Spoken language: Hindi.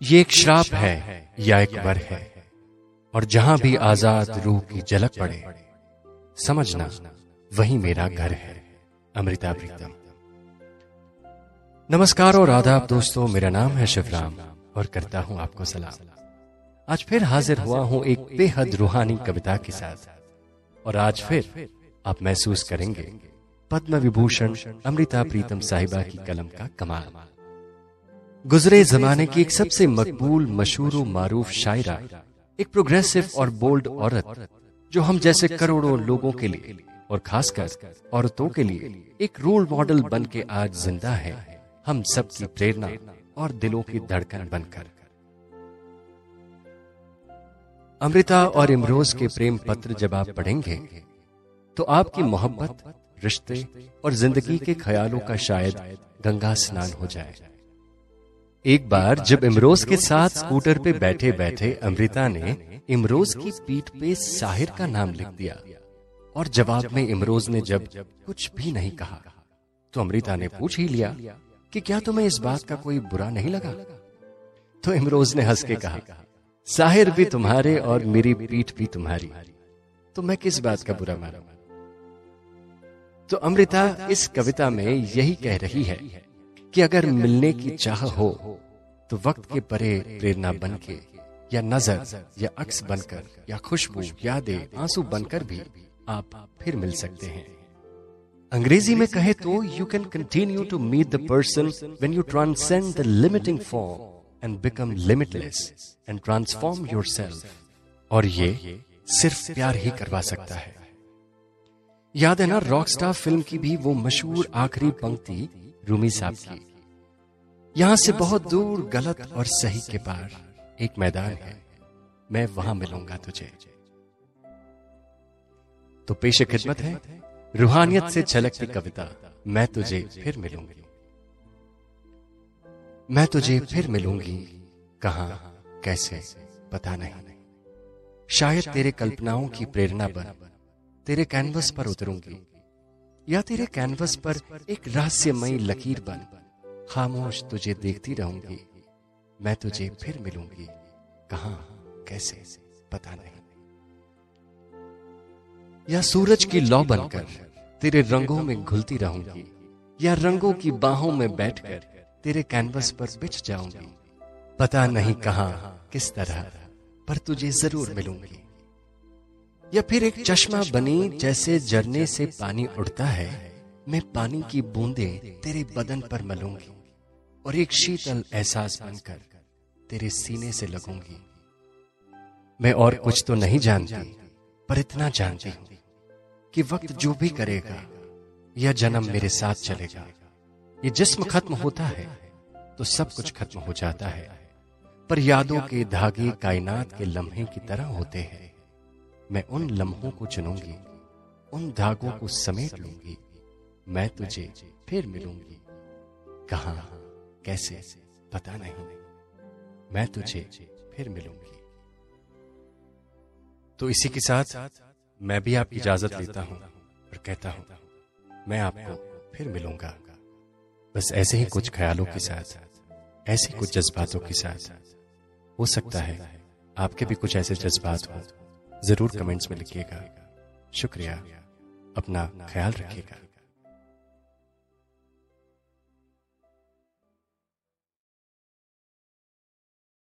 ये एक श्राप है या एक वर है, और जहाँ भी आज़ाद रूह की झलक पड़े, समझना वही मेरा घर है, अमृता प्रीतम। नमस्कार और आदाब दोस्तों, मेरा नाम है शिवराम, और करता हूँ आपको सलाम। आज फिर हाजिर हुआ हूँ एक बेहद रूहानी कविता के साथ, और आज फिर आप महसूस करेंगे पद्म विभूषण अमृता प्रीतम साहिबा की कलम का कमाल। गुजरे जमाने की एक सबसे मकबूल, मशहूर मारूफ शायरा, एक प्रोग्रेसिव और बोल्ड औरत, जो हम जैसे करोड़ों लोगों के लिए और खासकर औरतों के लिए एक रोल मॉडल बन के आज ज़िंदा है। हम सब की प्रेरणा और दिलों की धड़कन बनकर। अमृता और इमरोज के प्रेम पत्र जब आप पढ़ेंगे तो आपकी मोहब्बत, रिश्ते और ज़िंदगी के ख्यालों का शायद गंगा स्नान हो जाए। एक बार जब इमरोज के साथ स्कूटर पे बैठे बैठे अमृता ने इमरोज की पीठ पे साहिर का नाम लिख दिया। और जवाब में इमरोज ने जब कुछ भी नहीं कहा तो अमृता ने पूछ ही लिया कि क्या तुम्हें इस बात का कोई बुरा नहीं लगा? तो इमरोज ने हंस के कहा साहिर भी तुम्हारे और मेरी पीठ भी तुम्हारी। तो मैं किस बात का बुरा मानू? तो अमृता इस कविता में यही कह रही है कि अगर मिलने की चाह हो तो वक्त के परे प्रेरणा बन के या नज़र या अक्स बनकर या खुशबू यादें आँसू बनकर भी आप फिर मिल सकते हैं। अंग्रेज़ी में कहे तो you can continue to meet the person when you transcend the limiting form and become limitless and transform your और ये सिर्फ़ प्यार ही करवा सकता है। याद है ना रॉकस्टार फ़िल्म की भी वो मशहूर आखिरी पंक्ति रूमी साहब की। यहाँ से बहुत दूर गलत और सही के पार एक मैदान है। मैं वहाँ मिलूँगा तुझे। तो पेश खिदमत है। रूहानियत से छलकती कविता, मैं तुझे फिर मिलूँगी। मैं तुझे फिर मिलूँगी, कहा, कैसे, पता नहीं। शायद तेरे कल्पनाओं की प्रेरणा बन, तेरे कैनवस पर उतरूँगी। या तेरे कैनवस पर एक रहस्यमयी लकीर बन। खामोश तुझे देखती रहूँगी। मैं तुझे फिर मिलूँगी। कहा, कैसे, पता नहीं। या सूरज की लौ बनकर तेरे रंगों में घुलती रहूँगी। या रंगों की बाहों में बैठकर तेरे कैनवस पर बिछ जाऊँगी। पता नहीं कहा, किस तरह, पर तुझे ज़रूर मिलूँगी। या फिर एक चश्मा बनी जैसे झरने से पानी उड़ता है, मैं पानी की बूंदे तेरे बदन पर मलूँगी और एक शीतल एहसास बनकर तेरे सीने से लगूँगी। मैं और कुछ तो नहीं जानती, पर इतना जानती हूँ कि वक्त जो भी करेगा, यह जन्म मेरे साथ चलेगा। ये जिस्म खत्म होता है तो सब कुछ खत्म हो जाता है, पर यादों के धागे कायनात के लम्हे की तरह होते हैं। मैं उन लम्हों को चुनूँगी, उन धागों को समेट लूँगी, मैं तुझे फिर मिलूँगी। कहा, कैसे, पता नहीं। मैं तुझे फिर मिलूँगी। तो इसी के साथ मैं भी आपकी इजाज़त लेता हूँ और कहता हूँ, मैं आपको फिर मिलूँगा। बस ऐसे ही कुछ ख्यालों के साथ, ऐसे कुछ जज्बातों के साथ, हो सकता है आपके भी कुछ ऐसे जज्बात हो। ज़रूर कमेंट्स में लिखिएगा। शुक्रिया। अपना ख्याल रखिएगा।